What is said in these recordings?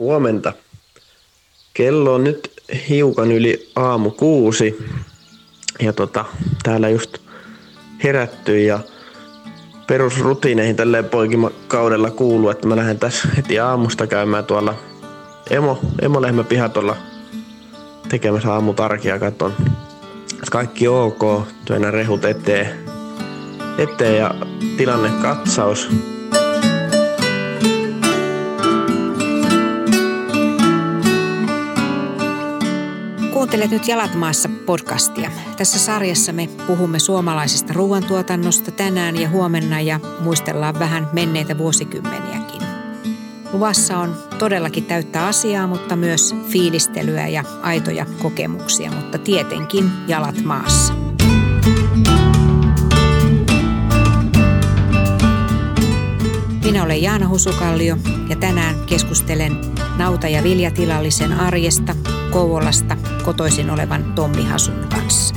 Huomenta. Kello on nyt hiukan yli aamu kuusi ja tota, täällä just herätty ja perusrutiineihin tälleen poikimakaudella kuuluu, että mä lähden tässä heti aamusta käymään tuolla emo, emolehmä pihatolla tekemässä aamutarkia, katon kaikki ok, työnnä rehut eteen, eteen ja tilanne katsaus. Kuuntelet nyt Jalat maassa podcastia. Tässä sarjassa me puhumme suomalaisesta ruoantuotannosta tänään ja huomenna ja muistellaan vähän menneitä vuosikymmeniäkin. Luvassa on todellakin täyttä asiaa, mutta myös fiilistelyä ja aitoja kokemuksia, mutta tietenkin jalat maassa. Minä olen Jaana Husukallio ja tänään keskustelen nauta- ja viljatilallisen arjesta Kouvolasta kotoisin olevan Tommi Hasun kanssa.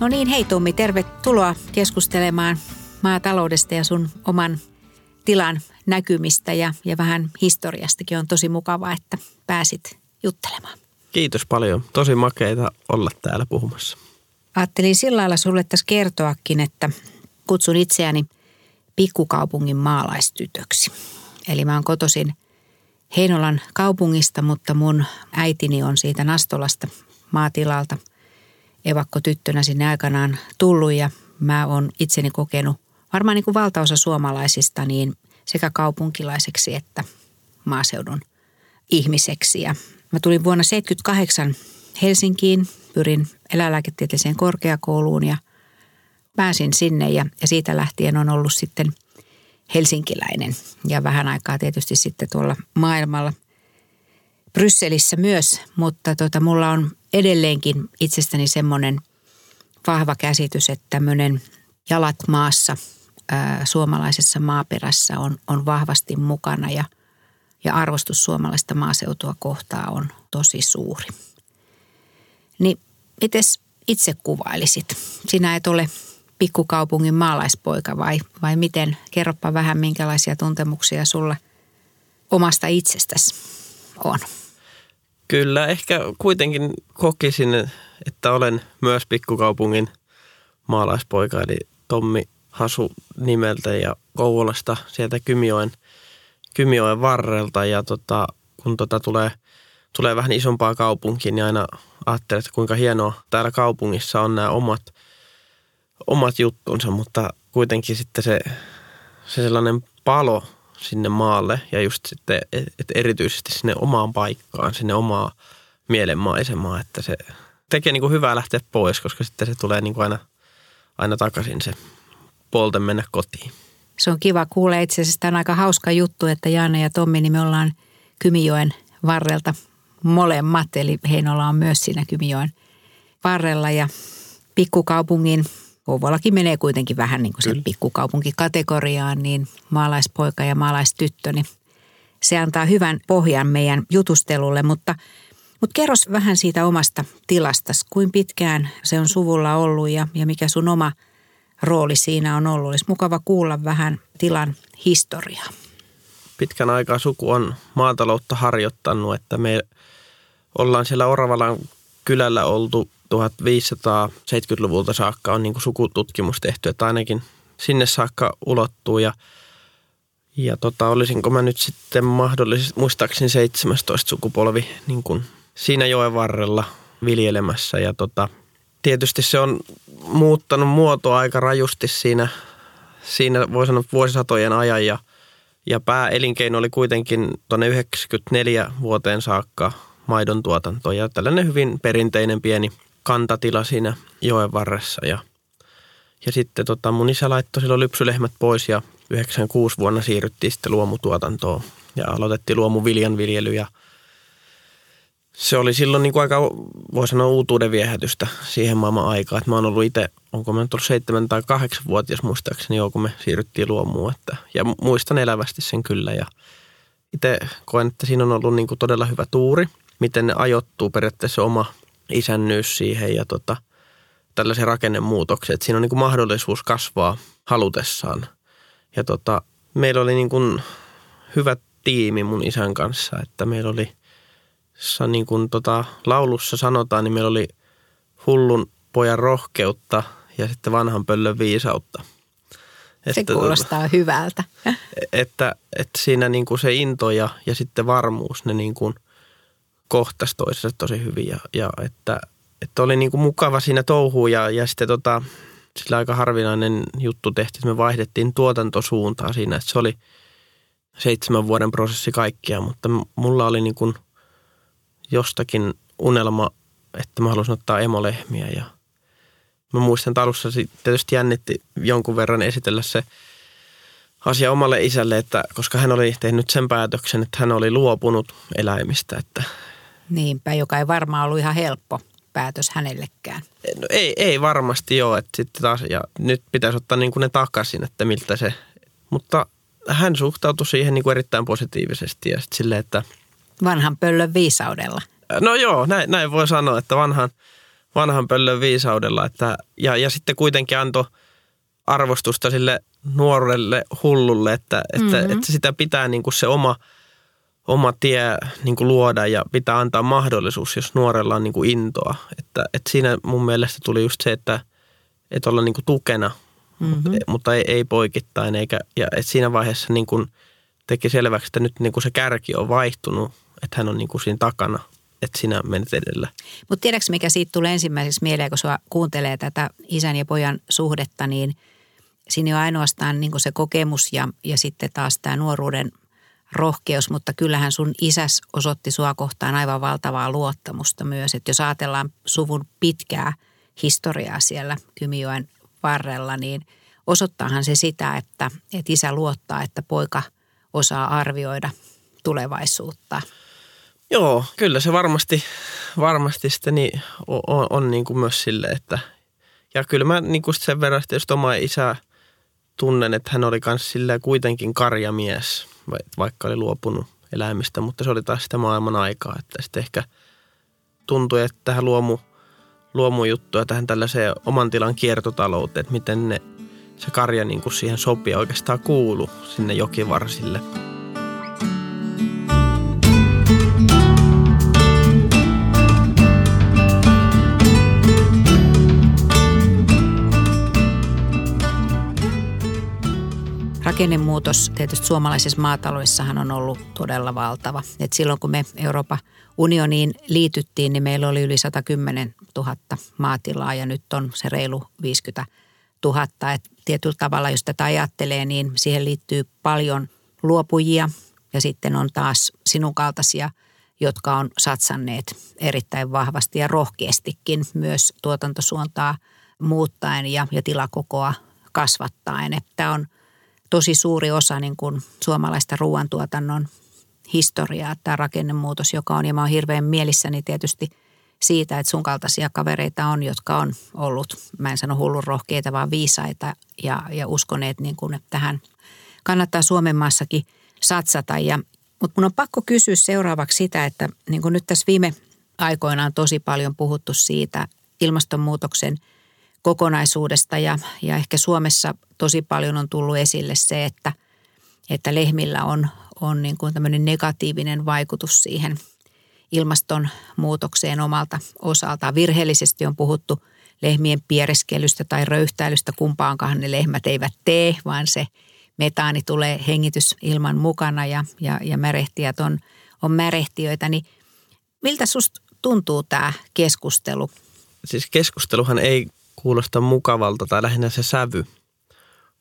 No niin, hei Tommi, tervetuloa keskustelemaan maataloudesta ja sun oman tilan näkymistä ja, ja vähän historiastakin. On tosi mukavaa, että pääsit juttelemaan. Kiitos paljon. Tosi makeita olla täällä puhumassa. Ajattelin sillä lailla sulle tässä kertoakin, että kutsun itseäni pikkukaupungin maalaistytöksi. Eli mä oon kotoisin Heinolan kaupungista, mutta mun äitini on siitä Nastolasta maatilalta evakko tyttönä sinne aikanaan tullut ja mä oon itseni kokenut varmaan niin kuin valtaosa suomalaisista niin sekä kaupunkilaiseksi että maaseudun ihmiseksi. Ja mä tulin vuonna 1978 Helsinkiin, pyrin eläinlääketieteelliseen korkeakouluun ja pääsin sinne ja, ja siitä lähtien on ollut sitten helsinkiläinen. Ja vähän aikaa tietysti sitten tuolla maailmalla Brysselissä myös, mutta tota, mulla on edelleenkin itsestäni semmoinen vahva käsitys, että tämmöinen jalat maassa ää, suomalaisessa maaperässä on, on vahvasti mukana ja, ja arvostus suomalaista maaseutua kohtaa on tosi suuri. Niin mites itse kuvailisit? Sinä et ole pikkukaupungin maalaispoika vai, vai miten? Kerropa vähän, minkälaisia tuntemuksia sulla omasta itsestäsi on. Kyllä, ehkä kuitenkin kokisin, että olen myös pikkukaupungin maalaispoika, eli Tommi Hasu nimeltä ja Kouvolasta sieltä Kymioen, Kymioen varrelta. Ja tota, kun tota tulee, tulee vähän isompaa kaupunkiin, niin aina ajattelen, että kuinka hienoa täällä kaupungissa on nämä omat, omat juttunsa, mutta kuitenkin sitten se, se sellainen palo sinne maalle ja just sitten, että erityisesti sinne omaan paikkaan, sinne omaa mielenmaisemaa, että se tekee niin kuin hyvää lähteä pois, koska sitten se tulee niin kuin aina, aina takaisin se puolte mennä kotiin. Se on kiva kuulla itse asiassa. Tämä on aika hauska juttu, että Jaana ja Tommi, niin me ollaan Kymijoen varrelta molemmat. Eli Heinola on myös siinä Kymijoen varrella ja pikkukaupungin Kouvolakin menee kuitenkin vähän niin kuin sen pikkukaupunkikategoriaan, niin maalaispoika ja maalaistyttö, niin se antaa hyvän pohjan meidän jutustelulle, mutta, mutta kerros vähän siitä omasta tilastasi. Kuin pitkään se on suvulla ollut ja, ja mikä sun oma rooli siinä on ollut? Olisi mukava kuulla vähän tilan historiaa. Pitkän aikaa suku on maataloutta harjoittanut, että me ollaan siellä Oravalan kylällä oltu 1570-luvulta saakka on niin kuin sukututkimus tehty, että ainakin sinne saakka ulottuu ja ja tota, olisinko mä nyt sitten mahdollisesti, muistaakseni 17 sukupolvi niin kuin siinä joen varrella viljelemässä. Ja tota, tietysti se on muuttanut muotoa aika rajusti siinä, siinä voi sanoa vuosisatojen ajan. Ja, ja pääelinkeino oli kuitenkin tuonne 94 vuoteen saakka maidon tuotanto ja tällainen hyvin perinteinen pieni kantatila siinä joen varressa. Ja, ja sitten tota, mun isä laittoi silloin lypsylehmät pois ja 96 vuonna siirryttiin sitten luomutuotantoon ja aloitettiin luomuviljan viljely ja se oli silloin niin kuin aika, voi sanoa, uutuuden viehätystä siihen maailman aikaan. Että mä oon ollut itse, onko mä nyt ollut seitsemän tai kahdeksan vuotias muistaakseni joo, kun me siirryttiin luomuun. Että, ja muistan elävästi sen kyllä ja itse koen, että siinä on ollut niin kuin todella hyvä tuuri – miten ne ajoittuu periaatteessa oma isännyys siihen ja tota, tällaisia rakennemuutoksia. Että siinä on niin kuin mahdollisuus kasvaa halutessaan. Ja tota, meillä oli niin kuin hyvä tiimi mun isän kanssa, että meillä oli, niin kuin tota, laulussa sanotaan, niin meillä oli hullun pojan rohkeutta ja sitten vanhan pöllön viisautta. Se että, kuulostaa tota, hyvältä. Että, että siinä niin kuin se into ja, ja sitten varmuus, ne niin kuin kohtasi toisessa tosi hyvin. Ja, ja että, että oli niin kuin mukava siinä touhuun ja, ja sitten tota, sillä aika harvinainen juttu tehtiin, että me vaihdettiin tuotantosuuntaa siinä. Että se oli seitsemän vuoden prosessi kaikkia, mutta mulla oli niin kuin jostakin unelma, että mä halusin ottaa emolehmiä ja – Mä muistan, että alussa tietysti jännitti jonkun verran esitellä se asia omalle isälle, että koska hän oli tehnyt sen päätöksen, että hän oli luopunut eläimistä. Että Niinpä, joka ei varmaan ollut ihan helppo päätös hänellekään. No ei, ei varmasti joo, että sitten taas, ja nyt pitäisi ottaa niin kuin ne takaisin, että miltä se, mutta hän suhtautui siihen niin kuin erittäin positiivisesti ja sitten silleen, että... Vanhan pöllön viisaudella. No joo, näin, näin voi sanoa, että vanhan, vanhan pöllön viisaudella. Että, ja, ja sitten kuitenkin antoi arvostusta sille nuorelle hullulle, että, että, mm-hmm. että sitä pitää niin kuin se oma, oma tie niin kuin luoda ja pitää antaa mahdollisuus, jos nuorella on niin kuin intoa. Että, että siinä mun mielestä tuli just se, että, että olla niin kuin tukena, mm-hmm. mutta ei, ei poikittain. Eikä, ja että siinä vaiheessa niin kuin teki selväksi, että nyt niin kuin se kärki on vaihtunut, että hän on niin kuin siinä takana – että sinä menet edellä. Mutta tiedätkö, mikä siitä tulee ensimmäiseksi mieleen, kun sua kuuntelee tätä isän ja pojan suhdetta, niin siinä on ainoastaan niin se kokemus ja, ja sitten taas tämä nuoruuden rohkeus, mutta kyllähän sun isäs osoitti sua kohtaan aivan valtavaa luottamusta myös. Että jos ajatellaan suvun pitkää historiaa siellä Kymijoen varrella, niin osoittaahan se sitä, että, että isä luottaa, että poika osaa arvioida tulevaisuutta – Joo, kyllä se varmasti, varmasti sitten niin on, on niin kuin myös sille, että ja kyllä mä niin kuin sen verran että jos oma isä tunnen, että hän oli myös kuitenkin karjamies, vaikka oli luopunut eläimistä, mutta se oli taas sitä maailman aikaa, että sitten ehkä tuntui, että tähän luomu, luomujuttuja tähän tällaiseen oman tilan kiertotalouteen, että miten ne, se karja niin kuin siihen sopii oikeastaan kuulu sinne jokivarsille. Rakennemuutos tietysti suomalaisessa maataloudessahan on ollut todella valtava. Et silloin kun me Euroopan unioniin liityttiin, niin meillä oli yli 110 000 maatilaa ja nyt on se reilu 50 000. Et tietyllä tavalla, jos tätä ajattelee, niin siihen liittyy paljon luopujia ja sitten on taas sinun kaltaisia, jotka on satsanneet erittäin vahvasti ja rohkeastikin myös tuotantosuuntaa muuttaen ja, ja tilakokoa kasvattaen. Että on – tosi suuri osa niin kuin suomalaista ruoantuotannon historiaa, tämä rakennemuutos, joka on. Ja mä oon hirveän mielissäni tietysti siitä, että sun kaltaisia kavereita on, jotka on ollut, mä en sano hullun rohkeita, vaan viisaita ja, ja uskoneet, niin kuin, että tähän kannattaa Suomen maassakin satsata. Ja, mutta mun on pakko kysyä seuraavaksi sitä, että niin kuin nyt tässä viime aikoina on tosi paljon puhuttu siitä ilmastonmuutoksen – kokonaisuudesta ja, ja ehkä Suomessa tosi paljon on tullut esille se, että, että lehmillä on, on niin kuin tämmöinen negatiivinen vaikutus siihen ilmastonmuutokseen omalta osaltaan. Virheellisesti on puhuttu lehmien piereskelystä tai röyhtäilystä, kumpaankaan ne lehmät eivät tee, vaan se metaani tulee hengitysilman mukana ja, ja, ja märehtijät on, on märehtiöitä. Niin miltä susta tuntuu tämä keskustelu? Siis keskusteluhan ei kuulosta mukavalta tai lähinnä se sävy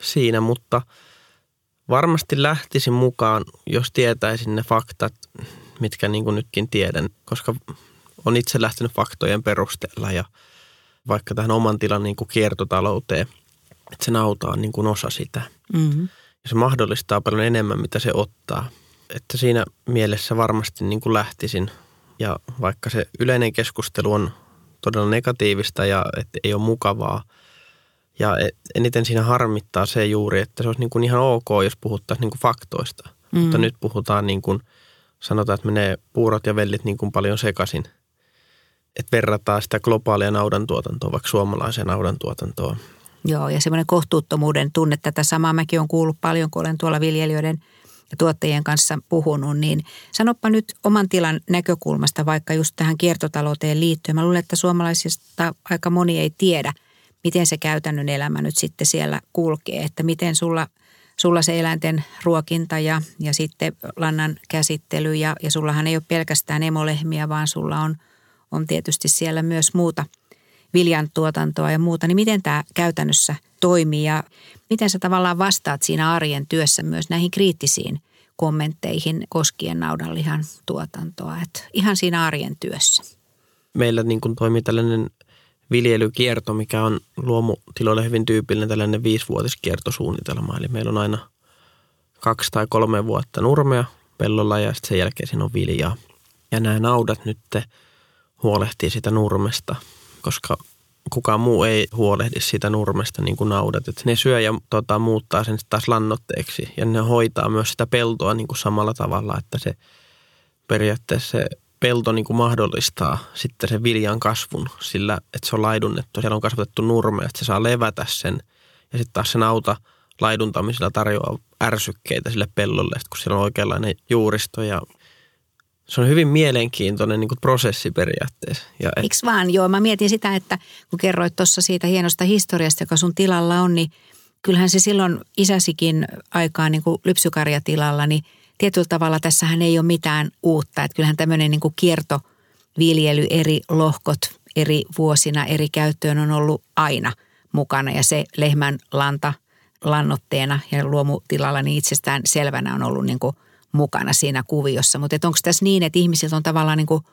siinä, mutta varmasti lähtisin mukaan, jos tietäisin ne faktat, mitkä niin kuin nytkin tiedän, koska on itse lähtenyt faktojen perusteella ja vaikka tähän oman tilan niin kuin kiertotalouteen, että se nauta on niin kuin osa sitä. Mm-hmm. Ja se mahdollistaa paljon enemmän, mitä se ottaa. Että siinä mielessä varmasti niin kuin lähtisin. Ja vaikka se yleinen keskustelu on todella negatiivista ja että ei ole mukavaa. Ja eniten siinä harmittaa se juuri, että se olisi niin kuin ihan ok, jos puhuttaisiin niin kuin faktoista. Mm. Mutta nyt puhutaan niin kuin sanotaan, että menee puurot ja vellit niin kuin paljon sekaisin. Että verrataan sitä globaalia naudantuotantoa vaikka suomalaiseen naudantuotantoon. Joo, ja semmoinen kohtuuttomuuden tunne, tätä samaa mäkin on kuullut paljon, kun olen tuolla viljelijöiden ja tuottajien kanssa puhunut, niin sanoppa nyt oman tilan näkökulmasta vaikka just tähän kiertotalouteen liittyen. Mä luulen, että suomalaisista aika moni ei tiedä, miten se käytännön elämä nyt sitten siellä kulkee, että miten sulla – sulla se eläinten ruokinta ja, ja sitten lannan käsittely ja, ja sullahan ei ole pelkästään emolehmiä, vaan sulla on, on tietysti siellä myös muuta viljan tuotantoa ja muuta. Niin miten tämä käytännössä toimii ja miten sä tavallaan vastaat siinä arjen työssä myös näihin kriittisiin kommentteihin koskien naudanlihan tuotantoa, että ihan siinä arjen työssä. Meillä niin kuin toimii tällainen viljelykierto, mikä on luomutiloille hyvin tyypillinen tällainen viisivuotiskiertosuunnitelma. Eli meillä on aina kaksi tai kolme vuotta nurmea pellolla ja sitten sen jälkeen siinä on viljaa. Ja nämä naudat nyt huolehtii sitä nurmesta, koska kukaan muu ei huolehdi sitä nurmesta niin kuin naudat. Et ne syö ja tota, muuttaa sen taas lannotteeksi ja ne hoitaa myös sitä peltoa niin kuin samalla tavalla, että se periaatteessa se pelto niin kuin mahdollistaa sitten sen viljan kasvun sillä, että se on laidunnettu. Siellä on kasvatettu nurme, että se saa levätä sen. Ja sitten taas se nauta laiduntamisella tarjoaa ärsykkeitä sille pellolle, kun siellä on oikeanlainen juuristo ja se on hyvin mielenkiintoinen niin kuin prosessi periaatteessa. Ja et... Miks vaan? Joo, mä mietin sitä, että kun kerroit tuossa siitä hienosta historiasta, joka sun tilalla on, niin kyllähän se silloin isäsikin aikaan niin kuin lypsykarjatilalla, niin – tietyllä tavalla tässähän ei ole mitään uutta. Että kyllähän tämmöinen niin kuin kiertoviljely, eri lohkot eri vuosina eri käyttöön on ollut aina mukana. Ja se lehmän lanta lannotteena ja luomutilalla niin itsestään selvänä on ollut niin kuin mukana siinä kuviossa. Mutta onko tässä niin, että ihmisiltä on tavallaan niin kuin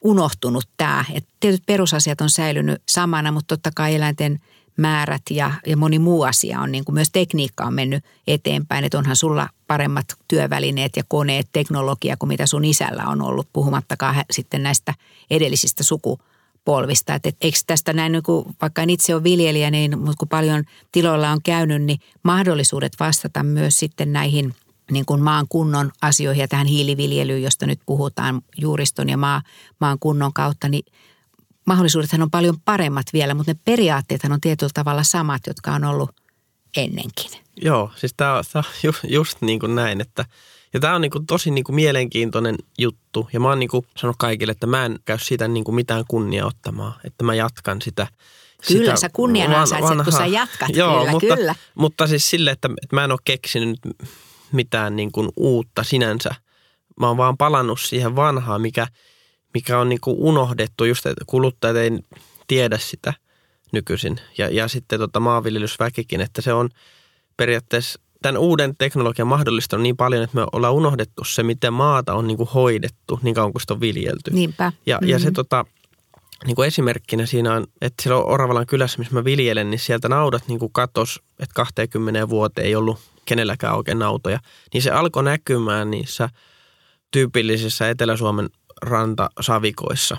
unohtunut tämä, että tietyt perusasiat on säilynyt samana, mutta totta kai eläinten – määrät ja, ja moni muu asia on niin kuin myös tekniikka on mennyt eteenpäin. Että onhan sulla paremmat työvälineet ja koneet, teknologia kuin mitä sun isällä on ollut, puhumattakaan sitten näistä edellisistä sukupolvista. Että et, eikö tästä näin, niin kuin, vaikka en itse ole viljelijä, niin mutta kun paljon tiloilla on käynyt, niin mahdollisuudet vastata myös sitten näihin niin kuin maan kunnon asioihin ja tähän hiiliviljelyyn, josta nyt puhutaan juuriston ja maa, maan kunnon kautta, niin mahdollisuudethan on paljon paremmat vielä, mutta ne periaatteethan on tietyllä tavalla samat, jotka on ollut ennenkin. Joo, siis tämä on, tää on just, just niin kuin näin, että ja tämä on niin kuin tosi niin kuin mielenkiintoinen juttu. Ja mä oon niin kuin sanonut kaikille, että mä en käy siitä niin kuin mitään kunnia ottamaan, että mä jatkan sitä. Kyllä sitä sä kunnian ansaitset, kun sä jatkat. Joo, kyllä, mutta, kyllä. mutta siis sille, että, että mä en ole keksinyt mitään niin kuin uutta sinänsä. Mä oon vaan palannut siihen vanhaan, mikä – mikä on niin kuin unohdettu, just että kuluttajat ei tiedä sitä nykyisin. Ja, ja sitten tota maanviljelysväkikin, että se on periaatteessa tämän uuden teknologian mahdollistanut niin paljon, että me ollaan unohdettu se, miten maata on niin kuin hoidettu niin kauan kuin sitä on viljelty. Niinpä. Ja, mm-hmm. ja se tota, niin kuin esimerkkinä siinä on, että siellä Oravalan kylässä, missä mä viljelen, niin sieltä naudat niin kuin katos, että 20 vuoteen ei ollut kenelläkään oikein nautoja. Niin se alkoi näkymään niissä tyypillisissä Etelä-Suomen rantasavikoissa.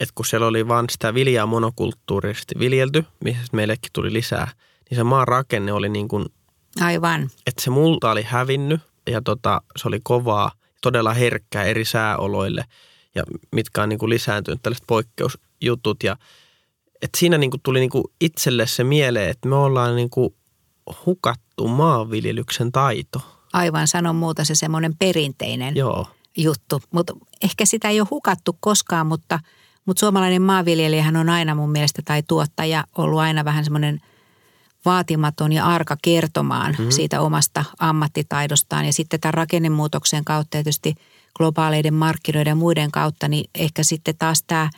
Et kun siellä oli vain sitä viljaa monokulttuurisesti viljelty, missä meillekin tuli lisää, niin se maan rakenne oli niin kuin... Aivan. Että se multa oli hävinnyt ja tota, se oli kovaa, todella herkkää eri sääoloille ja mitkä on niin kuin lisääntynyt tällaiset poikkeusjutut. Ja, et siinä niin kuin tuli niin kuin itselle se mieleen, että me ollaan niin kuin hukattu maanviljelyksen taito. Aivan, sanon muuta se semmoinen perinteinen Joo juttu. Mutta ehkä sitä ei ole hukattu koskaan, mutta, mutta suomalainen maanviljelijähän on aina mun mielestä tai tuottaja ollut aina vähän semmoinen vaatimaton ja arka kertomaan mm-hmm. siitä omasta ammattitaidostaan. Ja sitten tämän rakennemuutoksen kautta tietysti globaaleiden markkinoiden ja muiden kautta, niin ehkä sitten taas tämä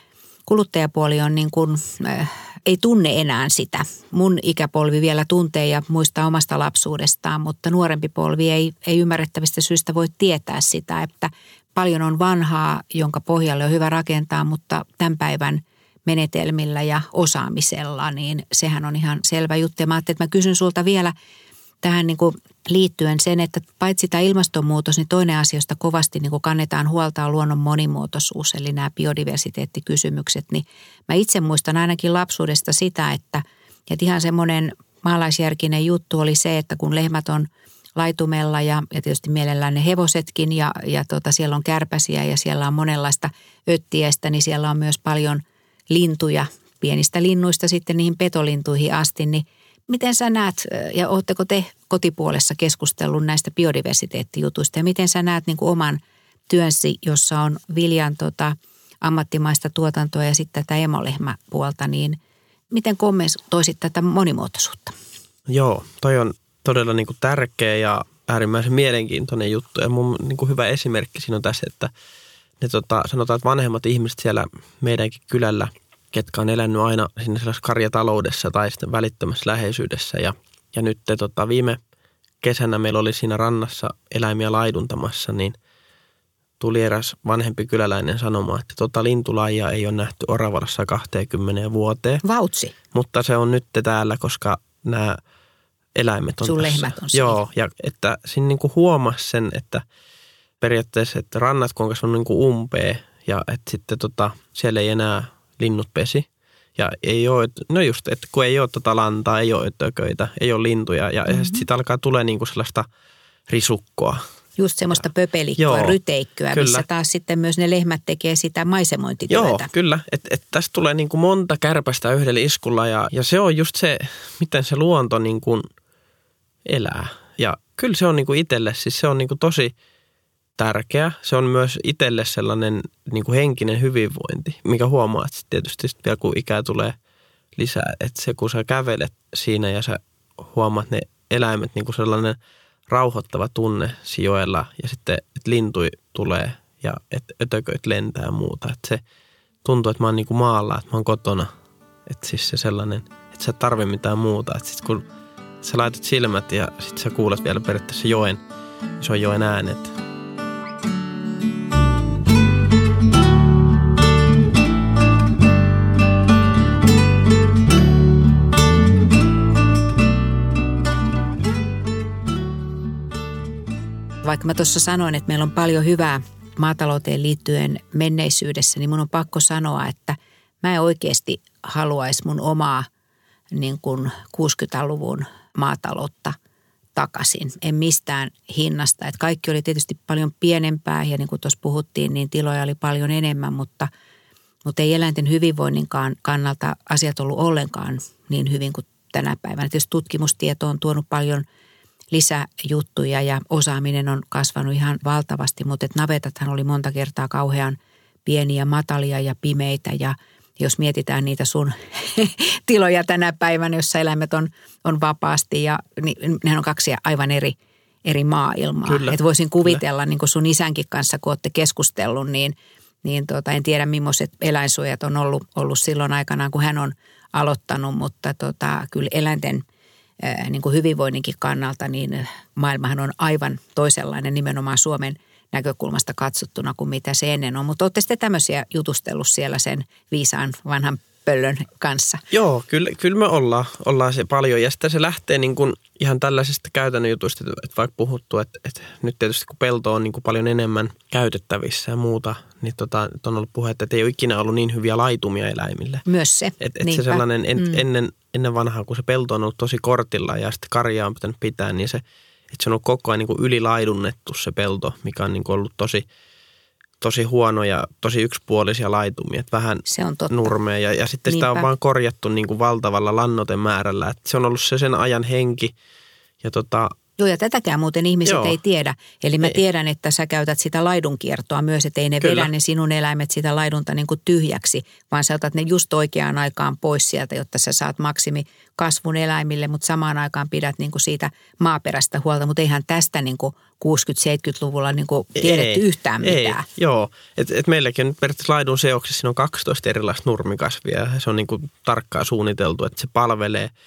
kuluttajapuoli on niin kuin, äh, ei tunne enää sitä. Mun ikäpolvi vielä tuntee ja muistaa omasta lapsuudestaan, mutta nuorempi polvi ei, ei ymmärrettävistä syistä voi tietää sitä, että paljon on vanhaa, jonka pohjalle on hyvä rakentaa, mutta tämän päivän menetelmillä ja osaamisella, niin sehän on ihan selvä juttu. Ja mä että mä kysyn sulta vielä tähän niin kuin liittyen sen, että paitsi tämä ilmastonmuutos, niin toinen asia, josta kovasti niin kuin kannetaan huolta on luonnon monimuotoisuus, eli nämä biodiversiteettikysymykset. Niin mä itse muistan ainakin lapsuudesta sitä, että, että ihan semmoinen maalaisjärkinen juttu oli se, että kun lehmät on laitumella ja, ja tietysti mielellään ne hevosetkin ja, ja tota, siellä on kärpäsiä ja siellä on monenlaista öttiestä, niin siellä on myös paljon lintuja, pienistä linnuista sitten niihin petolintuihin asti, niin miten sä näet ja ootteko te kotipuolessa keskustellut näistä biodiversiteettijutuista ja miten sä näet niin kuin oman työnsi, jossa on viljan tota, ammattimaista tuotantoa ja sitten tätä emolehmäpuolta, niin miten kommentoisit tätä monimuotoisuutta? Joo, toi on todella niin kuin tärkeä ja äärimmäisen mielenkiintoinen juttu. Ja mun niin kuin hyvä esimerkki siinä on tässä, että ne tota, sanotaan, että vanhemmat ihmiset siellä meidänkin kylällä, ketkä on elänyt aina siinä sellaisessa karjataloudessa tai sitten välittömässä läheisyydessä. Ja, ja nyt te, tota, viime kesänä meillä oli siinä rannassa eläimiä laiduntamassa, niin tuli eräs vanhempi kyläläinen sanomaan, että tota lintulajia ei ole nähty Oravarassa 20 vuoteen. Vautsi. Mutta se on nyt täällä, koska nämä – eläimet on Sun tässä. lehmät on siinä. Joo, ja että siinä niin kuin huomasi sen, että periaatteessa, että rannat kun on kasvanut niin kuin umpeen ja että sitten tota, siellä ei enää linnut pesi. Ja ei ole, no just, että kun ei ole tota lantaa, ei ole ötököitä, ei ole lintuja ja mm-hmm. sitten alkaa tulee niin kuin sellaista risukkoa. Just semmoista pöpelikkoa, Joo, ryteikköä, kyllä. missä taas sitten myös ne lehmät tekee sitä maisemointityötä. Joo, kyllä. Että et tästä tulee niin kuin monta kärpästä yhdellä iskulla ja, ja se on just se, miten se luonto niin kuin elää. Ja kyllä se on niin kuin itselle, siis se on niin kuin tosi tärkeä. Se on myös itselle sellainen niin kuin henkinen hyvinvointi, mikä huomaa, että sit tietysti sit vielä kun ikää tulee lisää, että se kun sä kävelet siinä ja sä huomaat ne eläimet niin kuin sellainen rauhoittava tunne sijoilla ja sitten, että lintui tulee ja että ötököit lentää ja muuta. Että se tuntuu, että mä oon niin kuin maalla, että mä oon kotona. Että siis se sellainen, että sä et tarvi mitään muuta. Että sit kun sä laitat silmät ja sitten sä kuulet vielä periaatteessa joen, ison joen äänet. Vaikka mä tuossa sanoin, että meillä on paljon hyvää maatalouteen liittyen menneisyydessä, niin mun on pakko sanoa, että mä en oikeasti haluaisi mun omaa niin kuin 60-luvun maataloutta takaisin. En mistään hinnasta. Että kaikki oli tietysti paljon pienempää ja niin kuin tuossa puhuttiin, niin tiloja oli paljon enemmän, mutta, mutta ei eläinten hyvinvoinninkaan kannalta asiat ollut ollenkaan niin hyvin kuin tänä päivänä. Tietysti tutkimustieto on tuonut paljon lisäjuttuja ja osaaminen on kasvanut ihan valtavasti, mutta että navetathan oli monta kertaa kauhean pieniä, matalia ja pimeitä ja – jos mietitään niitä sun tiloja tänä päivänä, jossa eläimet on, on vapaasti ja niin, nehän on kaksi aivan eri, eri maailmaa. Kyllä, Et voisin kuvitella, niin kuin sun isänkin kanssa, kun olette keskustellut, niin, niin tota, en tiedä millaiset eläinsuojat on ollut, ollut silloin aikanaan, kun hän on aloittanut, mutta tota, kyllä eläinten niin kuin hyvinvoinninkin kannalta, niin maailmahan on aivan toisenlainen nimenomaan Suomen – näkökulmasta katsottuna kuin mitä se ennen on. Mutta olette sitten tämmöisiä jutustellut siellä sen viisaan vanhan pöllön kanssa. Joo, kyllä, kyllä me ollaan, ollaan se paljon. Ja sitten se lähtee niin kuin ihan tällaisista käytännön jutuista, että vaikka puhuttu, että, että nyt tietysti kun pelto on niin kuin paljon enemmän käytettävissä ja muuta, niin tota, on ollut puhetta, että ei ole ikinä ollut niin hyviä laitumia eläimille. Myös se, Et, et se sellainen, en, mm. ennen, ennen vanhaa, kun se pelto on ollut tosi kortilla ja sitten karjaa on pitänyt pitää, niin se – että se on ollut koko ajan niin kuin ylilaidunnettu se pelto, mikä on niin kuin ollut tosi, tosi huono ja tosi yksipuolisia laitumia. Että vähän se on totta. nurmea ja, ja sitten Niinpä. sitä on vaan korjattu niin kuin valtavalla lannotemäärällä. Että se on ollut se sen ajan henki. Ja tota, Joo, ja tätäkään muuten ihmiset Joo. ei tiedä. Eli mä ei. tiedän, että sä käytät sitä laidunkiertoa myös, että ei ne Kyllä. vedä ne sinun eläimet sitä laidunta niin kuin tyhjäksi, vaan sä otat ne just oikeaan aikaan pois sieltä, jotta sä saat maksimi kasvun eläimille, mutta samaan aikaan pidät niin kuin siitä maaperästä huolta. Mutta eihän tästä niin kuin 60-70-luvulla niin kuin tiedetty ei, yhtään ei, mitään. Joo, et, et meilläkin periaatteessa laidun seoksessa on 12 erilaista nurmikasvia ja se on niin kuin tarkkaan suunniteltu, että se palvelee –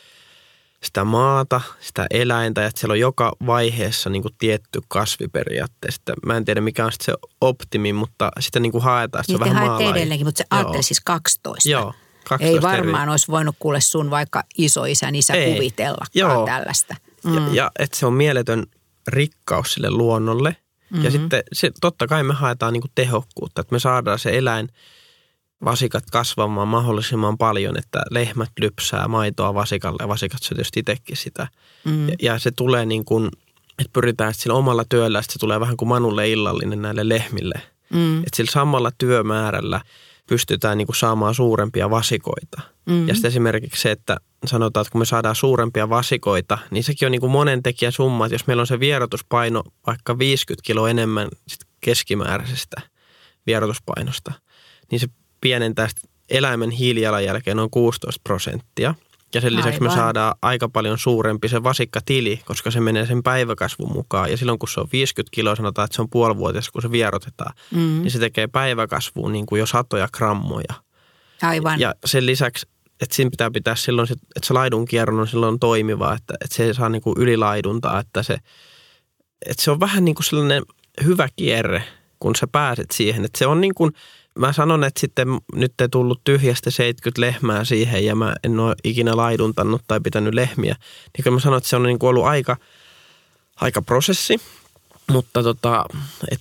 sitä maata, sitä eläintä, että siellä on joka vaiheessa niin kuin tietty kasviperiaatteessa. Mä en tiedä mikä on se optimi, mutta sitä niin kuin haetaan. Niin on vähän edelleenkin, mutta se ajatteli siis 12. Joo. 12 Ei varmaan eri. olisi voinut kuule sun vaikka isoisän isä Ei. kuvitellakaan Joo. tällaista. Mm. Ja, ja että se on mieletön rikkaus sille luonnolle. Mm-hmm. Ja sitten se, totta kai me haetaan niin kuin tehokkuutta, että me saadaan se eläin – vasikat kasvamaan mahdollisimman paljon, että lehmät lypsää maitoa vasikalle ja vasikat syö tietysti itsekin sitä. Mm. Ja, ja se tulee niin kuin että pyritään että sillä omalla työllä, että se tulee vähän kuin manulle illallinen näille lehmille. Mm. Että sillä samalla työmäärällä pystytään niin kuin saamaan suurempia vasikoita. Mm. Ja sitten esimerkiksi se, että sanotaan, että kun me saadaan suurempia vasikoita, niin sekin on niin kuin monen tekijä summa, että jos meillä on se vierotuspaino vaikka 50 kiloa enemmän sit keskimääräisestä vierotuspainosta, niin se pienentää eläimen hiilijalanjälkeen noin 16 prosenttia. Ja sen lisäksi Aivan. me saadaan aika paljon suurempi se vasikkatili, koska se menee sen päiväkasvun mukaan. Ja silloin kun se on 50 kiloa, sanotaan, että se on puolivuotias, kun se vierotetaan, mm. niin se tekee päiväkasvuun niin kuin jo satoja grammoja. Aivan. Ja sen lisäksi, että siinä pitää pitää silloin, että se laidun kierron on silloin toimiva, että, että se ei saa niin kuin ylilaiduntaa, että se, että se on vähän niin kuin sellainen hyvä kierre, kun sä pääset siihen. Että se on niin kuin – mä sanon, että sitten nyt ei tullut tyhjästä 70 lehmää siihen ja mä en ole ikinä laiduntanut tai pitänyt lehmiä. Niin kyllä mä sanon, että se on niin kuin ollut aika, aika prosessi, mutta tota, et,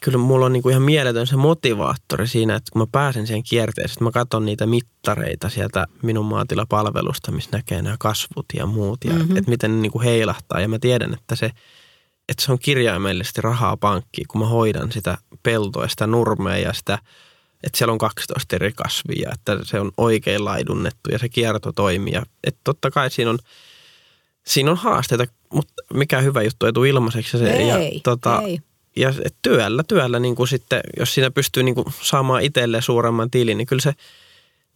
kyllä mulla on niin kuin ihan mieletön se motivaattori siinä, että kun mä pääsen siihen kierteeseen, että mä katson niitä mittareita sieltä minun maatilapalvelusta, missä näkee nämä kasvut ja muut ja mm-hmm. että miten ne niin kuin heilahtaa ja mä tiedän, että se – että se on kirjaimellisesti rahaa pankkiin, kun mä hoidan sitä peltoa, sitä nurmea ja sitä, että siellä on 12 eri kasvia, että se on oikein laidunnettu ja se kierto toimii. Ja, että totta kai siinä on, siinä on haasteita, mutta mikä hyvä juttu ei tule ilmaiseksi. Se, ei, ja, tota, ei. ja työllä, työllä niin kuin sitten, jos siinä pystyy niin kuin saamaan itselleen suuremman tilin, niin kyllä se,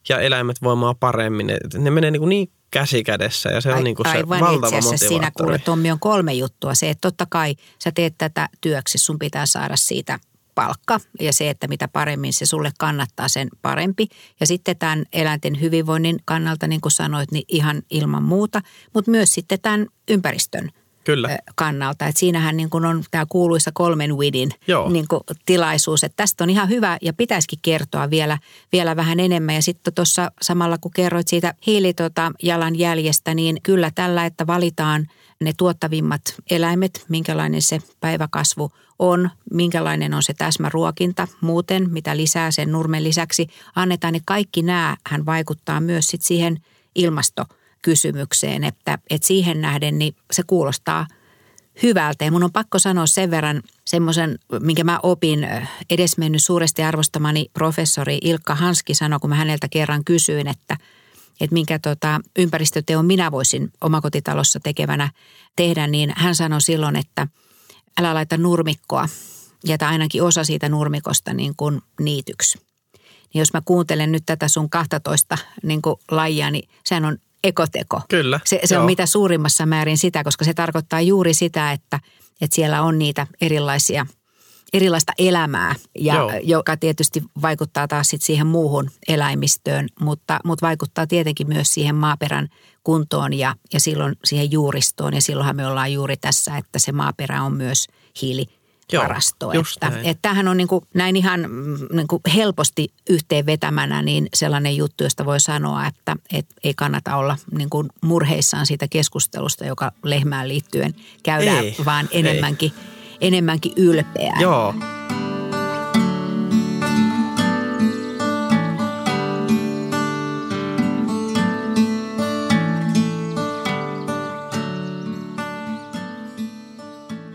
ja eläimet voimaa paremmin. Ne, ne menee niin, kuin niin käsi kädessä ja se on niin kuin se aivan valtava itse siinä kuule Tommi on kolme juttua. Se, että totta kai sä teet tätä työksi, sun pitää saada siitä palkka ja se, että mitä paremmin se sulle kannattaa, sen parempi. Ja sitten tämän eläinten hyvinvoinnin kannalta, niin kuin sanoit, niin ihan ilman muuta, mutta myös sitten tämän ympäristön Kyllä. kannalta. Et siinähän niin kun on tämä kuuluisa kolmen widin niin tilaisuus, että tästä on ihan hyvä ja pitäisikin kertoa vielä, vielä vähän enemmän. Ja sitten tuossa samalla kun kerroit siitä hiilijalanjäljestä, niin kyllä tällä, että valitaan ne tuottavimmat eläimet, minkälainen se päiväkasvu on, minkälainen on se täsmäruokinta muuten, mitä lisää sen nurmen lisäksi annetaan, niin kaikki nämä hän vaikuttaa myös sit siihen ilmasto kysymykseen, että, että siihen nähden niin se kuulostaa hyvältä. Ja mun on pakko sanoa sen verran semmoisen, minkä mä opin edesmennyt suuresti arvostamani professori Ilkka Hanski sanoi, kun mä häneltä kerran kysyin, että, että minkä tota, ympäristöteon minä voisin omakotitalossa tekevänä tehdä, niin hän sanoi silloin, että älä laita nurmikkoa, jätä ainakin osa siitä nurmikosta niin kuin niityksi. Niin jos mä kuuntelen nyt tätä sun 12 niin kuin lajia, niin sehän on ekoteko. Kyllä. Se, se on mitä suurimmassa määrin sitä, koska se tarkoittaa juuri sitä, että, että siellä on niitä erilaisia erilaista elämää, ja, joka tietysti vaikuttaa taas sit siihen muuhun eläimistöön, mutta, mutta vaikuttaa tietenkin myös siihen maaperän kuntoon ja, ja silloin siihen juuristoon. Ja silloinhan me ollaan juuri tässä, että se maaperä on myös hiili varasto. Joo, että, että tämähän on niin kuin, näin ihan mm, niin kuin helposti yhteenvetämänä niin sellainen juttu, josta voi sanoa, että, että ei kannata olla niin kuin murheissaan siitä keskustelusta, joka lehmään liittyen käydään, ei, vaan enemmänkin, ei. enemmänkin ylpeä. Joo.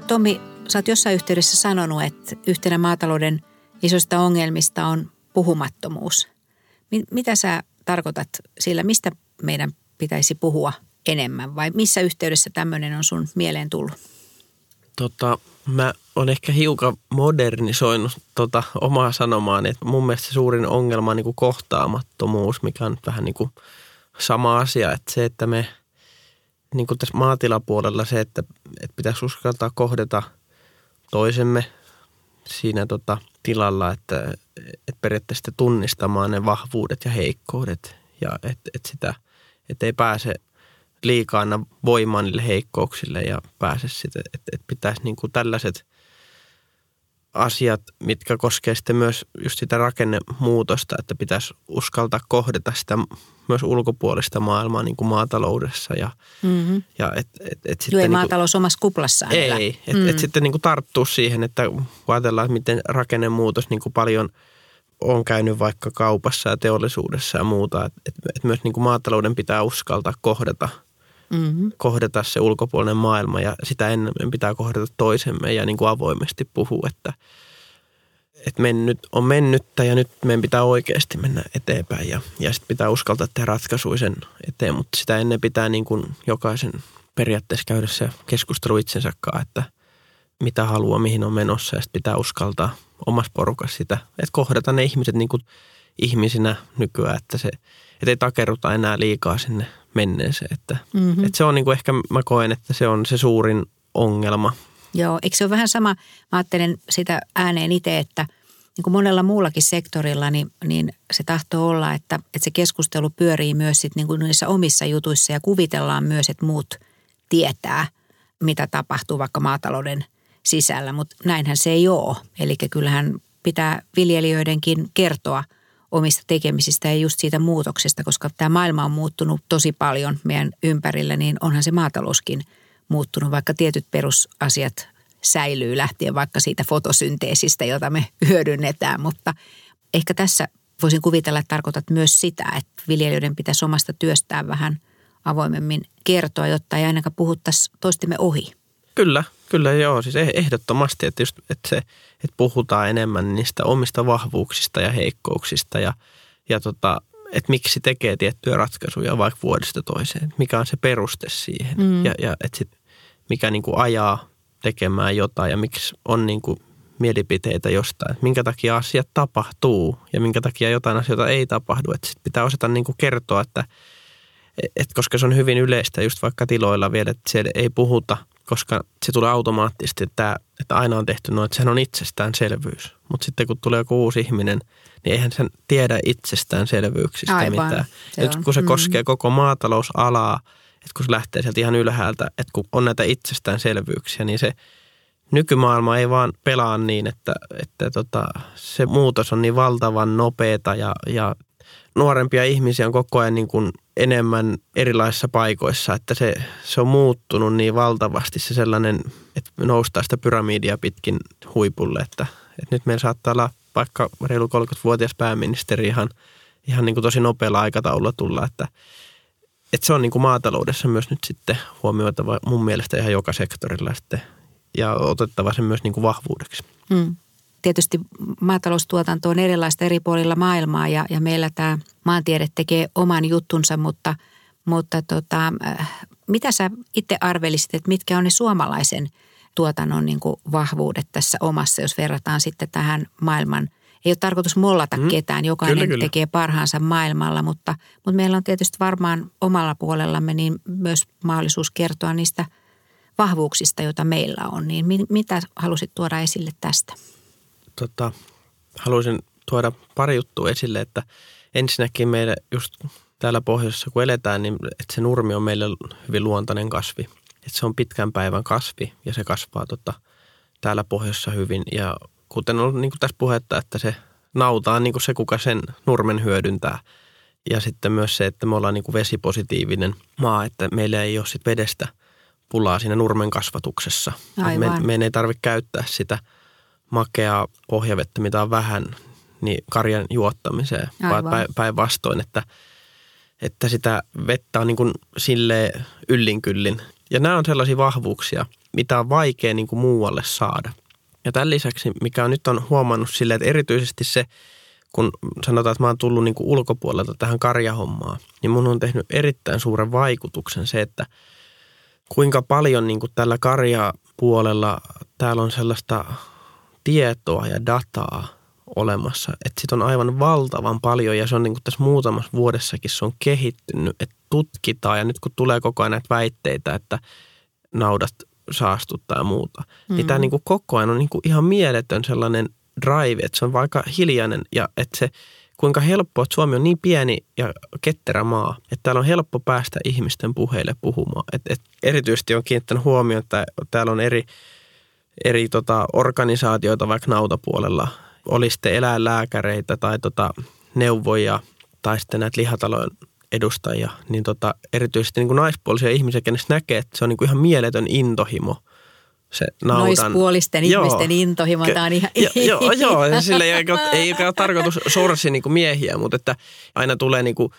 Tomi, Sä oot jossain yhteydessä sanonut, että yhtenä maatalouden isoista ongelmista on puhumattomuus. Mitä sä tarkoitat sillä, mistä meidän pitäisi puhua enemmän vai missä yhteydessä tämmöinen on sun mieleen tullut? Tota, mä olen ehkä hiukan modernisoinut tota omaa sanomaani, että mun mielestä suurin ongelma on niin kuin kohtaamattomuus, mikä on vähän niin kuin sama asia, että se, että me niin kuin tässä maatilapuolella se, että, että pitäisi uskaltaa kohdata – toisemme siinä tota, tilalla, että, että periaatteessa tunnistamaan ne vahvuudet ja heikkoudet ja että et sitä, että ei pääse liikaa voimaan niille heikkouksille ja pääse sitten, että, että pitäisi niin kuin tällaiset asiat, mitkä koskee sitten myös just sitä rakennemuutosta, että pitäisi uskaltaa kohdata sitä myös ulkopuolista maailmaa niin kuin maataloudessa. Ja, mm-hmm. ja et, et, et sitten Joo, ei niin maatalous omassa kuplassaan. Ei, että mm. et sitten niin kuin tarttuu siihen, että kun ajatellaan, että miten rakennemuutos niin kuin paljon on käynyt vaikka kaupassa ja teollisuudessa ja muuta, että et, et myös niin kuin maatalouden pitää uskaltaa kohdata mm-hmm. kohdata se ulkopuolinen maailma ja sitä ennen pitää kohdata toisemme ja niin kuin avoimesti puhua, että, että mennyt on mennyttä ja nyt meidän pitää oikeasti mennä eteenpäin ja, ja sitten pitää uskaltaa tehdä ratkaisuja sen eteen, mutta sitä ennen pitää niin kuin jokaisen periaatteessa käydä se keskustelu itsensä kanssa, että mitä haluaa, mihin on menossa ja sitten pitää uskaltaa omassa porukassa sitä, että kohdata ne ihmiset niin kuin ihmisinä nykyään, että se, että ei takerruta enää liikaa sinne menneeseen. Että, mm-hmm. että se on niin kuin ehkä, mä koen, että se on se suurin ongelma. Joo, eikö se ole vähän sama, mä ajattelen sitä ääneen itse, että niin kuin monella muullakin sektorilla, niin, niin se tahtoo olla, että, että se keskustelu pyörii myös sit niin kuin niissä omissa jutuissa ja kuvitellaan myös, että muut tietää, mitä tapahtuu vaikka maatalouden sisällä, mutta näinhän se ei ole. Eli kyllähän pitää viljelijöidenkin kertoa – omista tekemisistä ja just siitä muutoksesta, koska tämä maailma on muuttunut tosi paljon meidän ympärillä, niin onhan se maatalouskin muuttunut, vaikka tietyt perusasiat säilyy lähtien vaikka siitä fotosynteesistä, jota me hyödynnetään, mutta ehkä tässä voisin kuvitella, että tarkoitat myös sitä, että viljelijöiden pitäisi omasta työstään vähän avoimemmin kertoa, jotta ei ainakaan puhuttaisi toistemme ohi. Kyllä, kyllä joo. Siis eh, ehdottomasti, että, just, että, se, että puhutaan enemmän niistä omista vahvuuksista ja heikkouksista ja, ja tota, että miksi tekee tiettyjä ratkaisuja vaikka vuodesta toiseen. Mikä on se peruste siihen mm. ja, ja että sit, mikä niin kuin ajaa tekemään jotain ja miksi on niin kuin mielipiteitä jostain. Minkä takia asiat tapahtuu ja minkä takia jotain asioita ei tapahdu. Että sit pitää osata niin kuin kertoa, että et koska se on hyvin yleistä just vaikka tiloilla vielä, että siellä ei puhuta – koska se tulee automaattisesti, että, että aina on tehty noin, että sehän on itsestäänselvyys. Mutta sitten kun tulee joku uusi ihminen, niin eihän sen tiedä itsestäänselvyyksistä Aivan, mitään. Se Nyt kun se mm. koskee koko maatalousalaa, että kun se lähtee sieltä ihan ylhäältä, että kun on näitä itsestäänselvyyksiä, niin se nykymaailma ei vaan pelaa niin, että, että tota, se muutos on niin valtavan nopeata ja, ja nuorempia ihmisiä on koko ajan niin kuin enemmän erilaisissa paikoissa, että se, se on muuttunut niin valtavasti se sellainen, että noustaa sitä pyramidia pitkin huipulle, että, että nyt meillä saattaa olla vaikka reilu 30-vuotias pääministeri ihan, ihan niin kuin tosi nopealla aikataululla tulla, että, että se on niin kuin maataloudessa myös nyt sitten huomioitava mun mielestä ihan joka sektorilla sitten ja otettava sen myös niin kuin vahvuudeksi. Mm tietysti maataloustuotanto on erilaista eri puolilla maailmaa ja, ja meillä tämä maantiede tekee oman juttunsa, mutta, mutta tota, äh, mitä sä itse arvelisit, että mitkä on ne suomalaisen tuotannon niin kuin vahvuudet tässä omassa, jos verrataan sitten tähän maailman – ei ole tarkoitus mollata mm. ketään, jokainen kyllä, kyllä. tekee parhaansa maailmalla, mutta, mutta meillä on tietysti varmaan omalla puolellamme niin myös mahdollisuus kertoa niistä vahvuuksista, joita meillä on. Niin mitä halusit tuoda esille tästä? Tota, haluaisin tuoda pari juttua esille, että ensinnäkin meille just täällä pohjoisessa kun eletään, niin että se nurmi on meille hyvin luontainen kasvi. Että se on pitkän päivän kasvi ja se kasvaa tota, täällä pohjoisessa hyvin. Ja kuten on niin kuin tässä puhetta, että se nauta on niin kuin se, kuka sen nurmen hyödyntää. Ja sitten myös se, että me ollaan niin kuin vesipositiivinen maa, että meillä ei ole sit vedestä pulaa siinä nurmen kasvatuksessa. Me, meidän ei tarvitse käyttää sitä – makea pohjavettä, mitä on vähän, niin karjan juottamiseen. Päinvastoin, että, että sitä vettä on niin kuin silleen yllinkyllin. Ja nämä on sellaisia vahvuuksia, mitä on vaikea niin kuin muualle saada. Ja tämän lisäksi, mikä on nyt on huomannut silleen, että erityisesti se, kun sanotaan, että mä oon tullut niin kuin ulkopuolelta tähän karjahommaan, niin mun on tehnyt erittäin suuren vaikutuksen se, että kuinka paljon niin kuin tällä karjapuolella täällä on sellaista tietoa ja dataa olemassa. Että sit on aivan valtavan paljon ja se on niin kuin tässä muutamassa vuodessakin se on kehittynyt, että tutkitaan ja nyt kun tulee koko ajan näitä väitteitä, että naudat saastuttaa ja muuta, mm. niin tämä niin kuin koko ajan on niin kuin ihan mieletön sellainen drive, että se on vaikka hiljainen ja että se kuinka helppoa, että Suomi on niin pieni ja ketterä maa, että täällä on helppo päästä ihmisten puheille puhumaan. Et, et erityisesti on kiinnittänyt huomioon, että täällä on eri eri tota, organisaatioita vaikka nautapuolella. Oli sitten eläinlääkäreitä tai tota, neuvoja tai sitten näitä lihatalojen edustajia, niin tota, erityisesti niin kuin naispuolisia ihmisiä, kenestä näkee, että se on niin kuin ihan mieletön intohimo – se naudan. Naispuolisten joo. ihmisten intohimo, tämä on ihan... Jo, joo, joo, sille ei, ei ole tarkoitus sorsi niin kuin miehiä, mutta että aina tulee niin kuin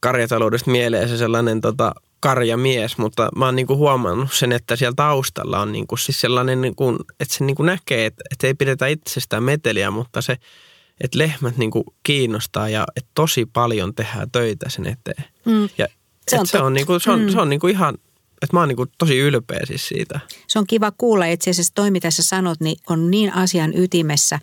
karjataloudesta mieleen se sellainen tota, karjamies, mutta mä oon niinku huomannut sen, että siellä taustalla on niinku siis sellainen, niinku, että se niinku näkee, että, että ei pidetä itsestään meteliä, mutta se, että lehmät niinku kiinnostaa ja että tosi paljon tehdään töitä sen eteen. Mm. Ja se on, se on, niinku, se on, mm. se on niinku ihan, että mä oon niinku tosi ylpeä siis siitä. Se on kiva kuulla, itse asiassa toi mitä sä sanot, niin on niin asian ytimessä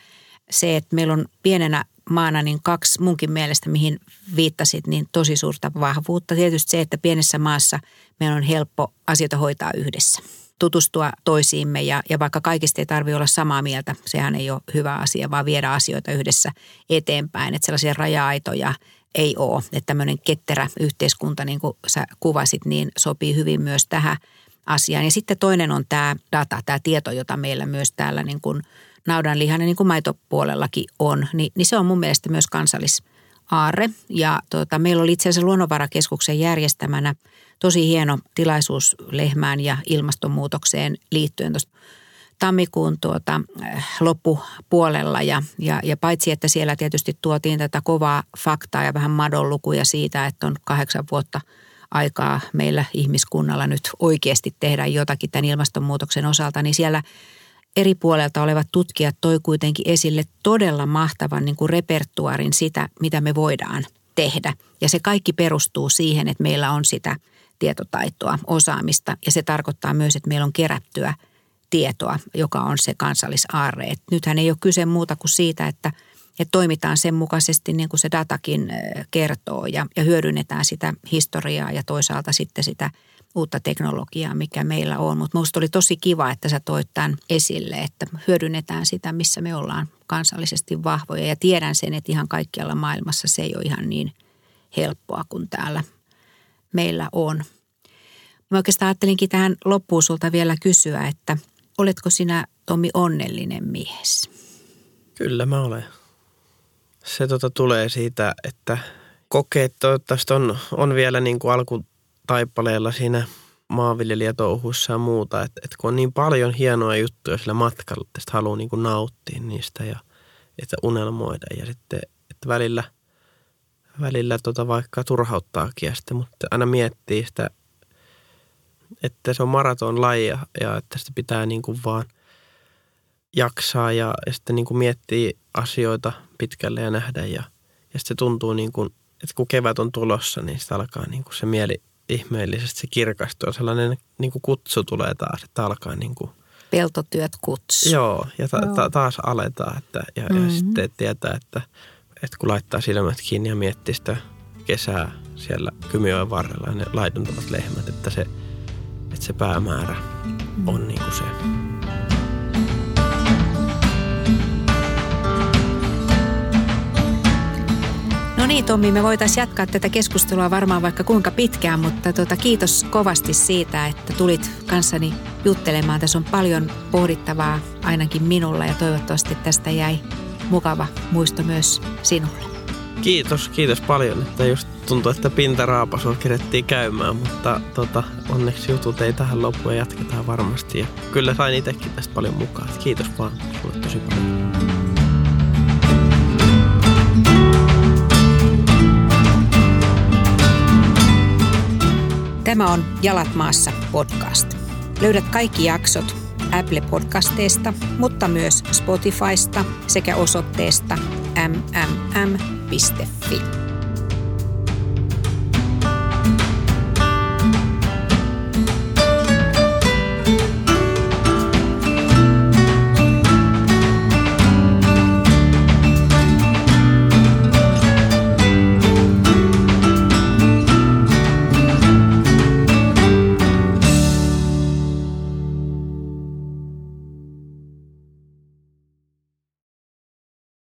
se, että meillä on pienenä maana niin kaksi munkin mielestä, mihin viittasit, niin tosi suurta vahvuutta. Tietysti se, että pienessä maassa meidän on helppo asioita hoitaa yhdessä tutustua toisiimme ja, ja vaikka kaikista ei tarvitse olla samaa mieltä, sehän ei ole hyvä asia, vaan viedä asioita yhdessä eteenpäin. Että sellaisia raja-aitoja ei ole. Että tämmöinen ketterä yhteiskunta, niin kuin sä kuvasit, niin sopii hyvin myös tähän asiaan. Ja sitten toinen on tämä data, tämä tieto, jota meillä myös täällä niin kuin – naudanlihanen, niin kuin maitopuolellakin on, niin, niin se on mun mielestä myös kansallisaarre. Ja tota, meillä oli itse asiassa Luonnonvarakeskuksen järjestämänä tosi hieno tilaisuus lehmään ja ilmastonmuutokseen liittyen tuosta tammikuun tuota, äh, loppupuolella ja, ja, ja paitsi, että siellä tietysti tuotiin tätä kovaa faktaa ja vähän madonlukuja siitä, että on kahdeksan vuotta aikaa meillä ihmiskunnalla nyt oikeasti tehdä jotakin tämän ilmastonmuutoksen osalta, niin siellä – eri puolelta olevat tutkijat toi kuitenkin esille todella mahtavan niin kuin repertuarin sitä, mitä me voidaan tehdä. Ja se kaikki perustuu siihen, että meillä on sitä tietotaitoa, osaamista ja se tarkoittaa myös, että meillä on kerättyä tietoa, joka on se kansallisaarre. Et nythän ei ole kyse muuta kuin siitä, että, että toimitaan sen mukaisesti niin kuin se datakin kertoo ja, ja hyödynnetään sitä historiaa ja toisaalta sitten sitä – uutta teknologiaa, mikä meillä on. Mutta minusta oli tosi kiva, että sä toit tämän esille, että hyödynnetään sitä, missä me ollaan kansallisesti vahvoja. Ja tiedän sen, että ihan kaikkialla maailmassa se ei ole ihan niin helppoa kuin täällä meillä on. Mä oikeastaan ajattelinkin tähän loppuun sulta vielä kysyä, että oletko sinä Tomi onnellinen mies? Kyllä mä olen. Se tota tulee siitä, että kokeet toivottavasti on, on vielä niin kuin alku, taipaleella siinä maanviljelijätouhuissa ja muuta, että, että kun on niin paljon hienoja juttuja sillä matkalla, että haluaa niin kuin nauttia niistä ja että unelmoida ja sitten että välillä, välillä tota vaikka turhauttaakin ja sitten, mutta aina miettii sitä, että se on maraton laji ja, ja että sitä pitää niin kuin vaan jaksaa ja, ja sitten niin kuin miettii asioita pitkälle ja nähdä ja, ja sitten se tuntuu niin kuin, että kun kevät on tulossa, niin sitä alkaa niin kuin se mieli ihmeellisesti se kirkastuu. Sellainen niin kuin kutsu tulee taas, että alkaa niin kuin, Peltotyöt kutsu. Joo, ja ta- ta- taas aletaan. Että, ja, mm-hmm. ja sitten tietää, että, että kun laittaa silmät kiinni ja miettii sitä kesää siellä Kymioen varrella ja ne laiduntavat lehmät, että se, että se päämäärä on niin kuin se. No niin Tommi, me voitaisiin jatkaa tätä keskustelua varmaan vaikka kuinka pitkään, mutta tuota, kiitos kovasti siitä, että tulit kanssani juttelemaan. Tässä on paljon pohdittavaa ainakin minulla ja toivottavasti tästä jäi mukava muisto myös sinulle. Kiitos, kiitos paljon, että just tuntuu, että pintaraapasua kerettiin käymään, mutta tota, onneksi jutut ei tähän loppuun ja jatketaan varmasti. Ja kyllä sain itsekin tästä paljon mukaan. Kiitos vaan sulle tosi paljon. Tämä on Jalat maassa podcast. Löydät kaikki jaksot Apple Podcasteista, mutta myös Spotifysta sekä osoitteesta mmm.fi.